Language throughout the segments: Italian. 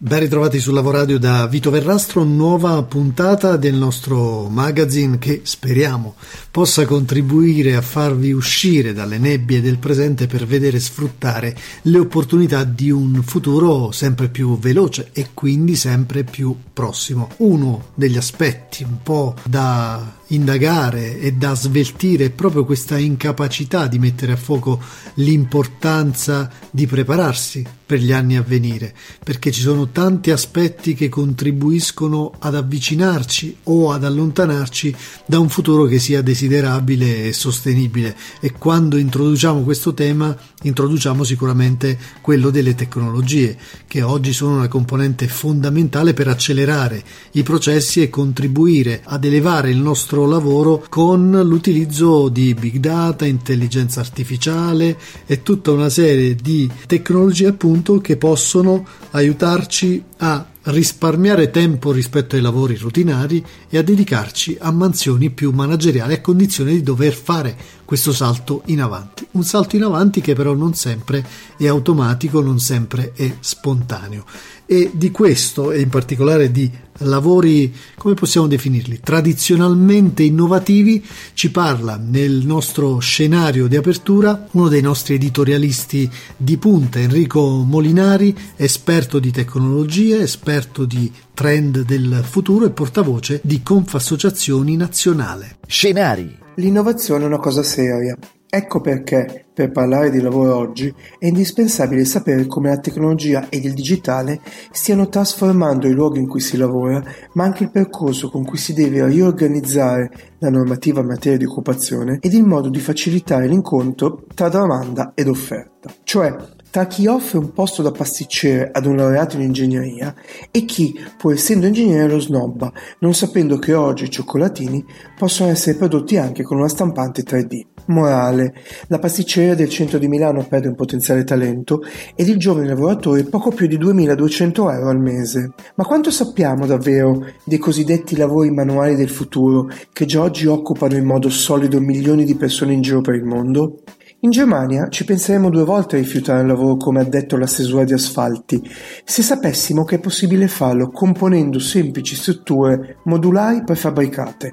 Ben ritrovati su Lavoradio da Vito Verrastro, nuova puntata del nostro magazine che speriamo possa contribuire a farvi uscire dalle nebbie del presente per vedere sfruttare le opportunità di un futuro sempre più veloce e quindi sempre più prossimo. Uno degli aspetti un po' da indagare e da sveltire è proprio questa incapacità di mettere a fuoco l'importanza di prepararsi per gli anni a venire, perché ci sono tanti aspetti che contribuiscono ad avvicinarci o ad allontanarci da un futuro che sia desiderabile e sostenibile. E quando introduciamo questo tema introduciamo sicuramente quello delle tecnologie che oggi sono una componente fondamentale per accelerare i processi e contribuire ad elevare il nostro lavoro con l'utilizzo di big data, intelligenza artificiale e tutta una serie di tecnologie appunto che possono aiutarci a risparmiare tempo rispetto ai lavori rutinari e a dedicarci a mansioni più manageriali a condizione di dover fare questo salto in avanti. Un salto in avanti che però non sempre è automatico, non sempre è spontaneo. E di questo, e in particolare di lavori, come possiamo definirli, tradizionalmente innovativi, ci parla nel nostro scenario di apertura uno dei nostri editorialisti di punta, Enrico Molinari, esperto di tecnologie, esperto di trend del futuro e portavoce di Confassociazioni Nazionale. Scenari. L'innovazione è una cosa seria Ecco perché, per parlare di lavoro oggi, è indispensabile sapere come la tecnologia ed il digitale stiano trasformando i luoghi in cui si lavora, ma anche il percorso con cui si deve riorganizzare la normativa in materia di occupazione ed il modo di facilitare l'incontro tra domanda ed offerta. Cioè, tra chi offre un posto da pasticcere ad un laureato in ingegneria e chi, pur essendo ingegnere, lo snobba, non sapendo che oggi i cioccolatini possono essere prodotti anche con una stampante 3D. Morale. La pasticceria del centro di Milano perde un potenziale talento ed il giovane lavoratore poco più di 2200 euro al mese. Ma quanto sappiamo davvero dei cosiddetti lavori manuali del futuro che già oggi occupano in modo solido milioni di persone in giro per il mondo? In Germania ci penseremmo due volte a rifiutare un lavoro come addetto alla stesura di asfalti, se sapessimo che è possibile farlo componendo semplici strutture modulari prefabbricate,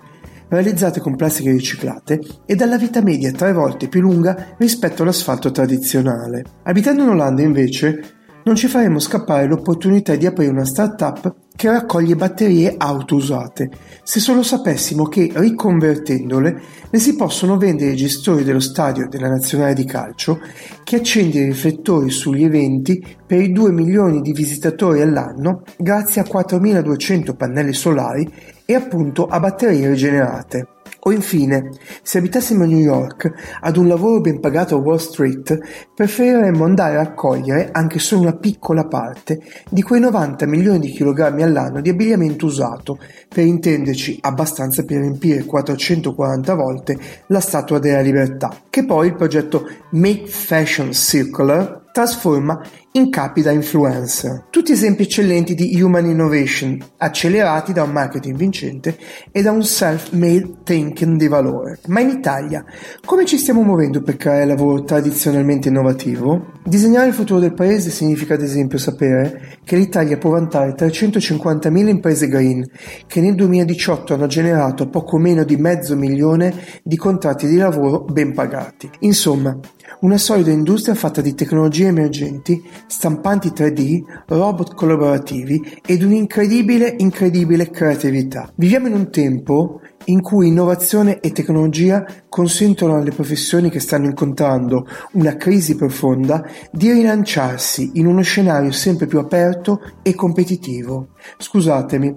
realizzate con plastiche riciclate e dalla vita media tre volte più lunga rispetto all'asfalto tradizionale. Abitando in Olanda invece non ci faremo scappare l'opportunità di aprire una start-up che raccoglie batterie auto usate, se solo sapessimo che riconvertendole ne si possono vendere i gestori dello stadio della nazionale di calcio che accende i riflettori sugli eventi per i 2 milioni di visitatori all'anno grazie a 4200 pannelli solari e appunto a batterie rigenerate. O infine, se abitassimo a New York, ad un lavoro ben pagato a Wall Street, preferiremmo andare a raccogliere anche solo una piccola parte di quei 90 milioni di chilogrammi all'anno di abbigliamento usato, per intenderci abbastanza per riempire 440 volte la Statua della Libertà, che poi il progetto Make Fashion Circular trasforma in capi da influencer. Tutti esempi eccellenti di human innovation, accelerati da un marketing vincente e da un self-made thinking di valore. Ma in Italia, come ci stiamo muovendo per creare lavoro tradizionalmente innovativo? Disegnare il futuro del paese significa ad esempio sapere che l'Italia può vantare 350.000 imprese green che nel 2018 hanno generato poco meno di mezzo milione di contratti di lavoro ben pagati. Insomma, una solida industria fatta di tecnologie emergenti stampanti 3D, robot collaborativi ed un'incredibile, incredibile creatività. Viviamo in un tempo in cui innovazione e tecnologia consentono alle professioni che stanno incontrando una crisi profonda di rilanciarsi in uno scenario sempre più aperto e competitivo. Scusatemi,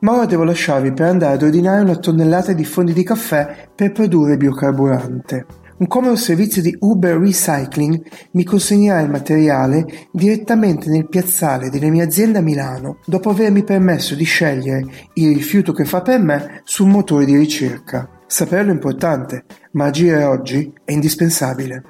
ma ora devo lasciarvi per andare ad ordinare una tonnellata di fondi di caffè per produrre biocarburante. Un comodo servizio di Uber Recycling mi consegnerà il materiale direttamente nel piazzale della mia azienda a Milano, dopo avermi permesso di scegliere il rifiuto che fa per me su un motore di ricerca. Saperlo è importante, ma agire oggi è indispensabile.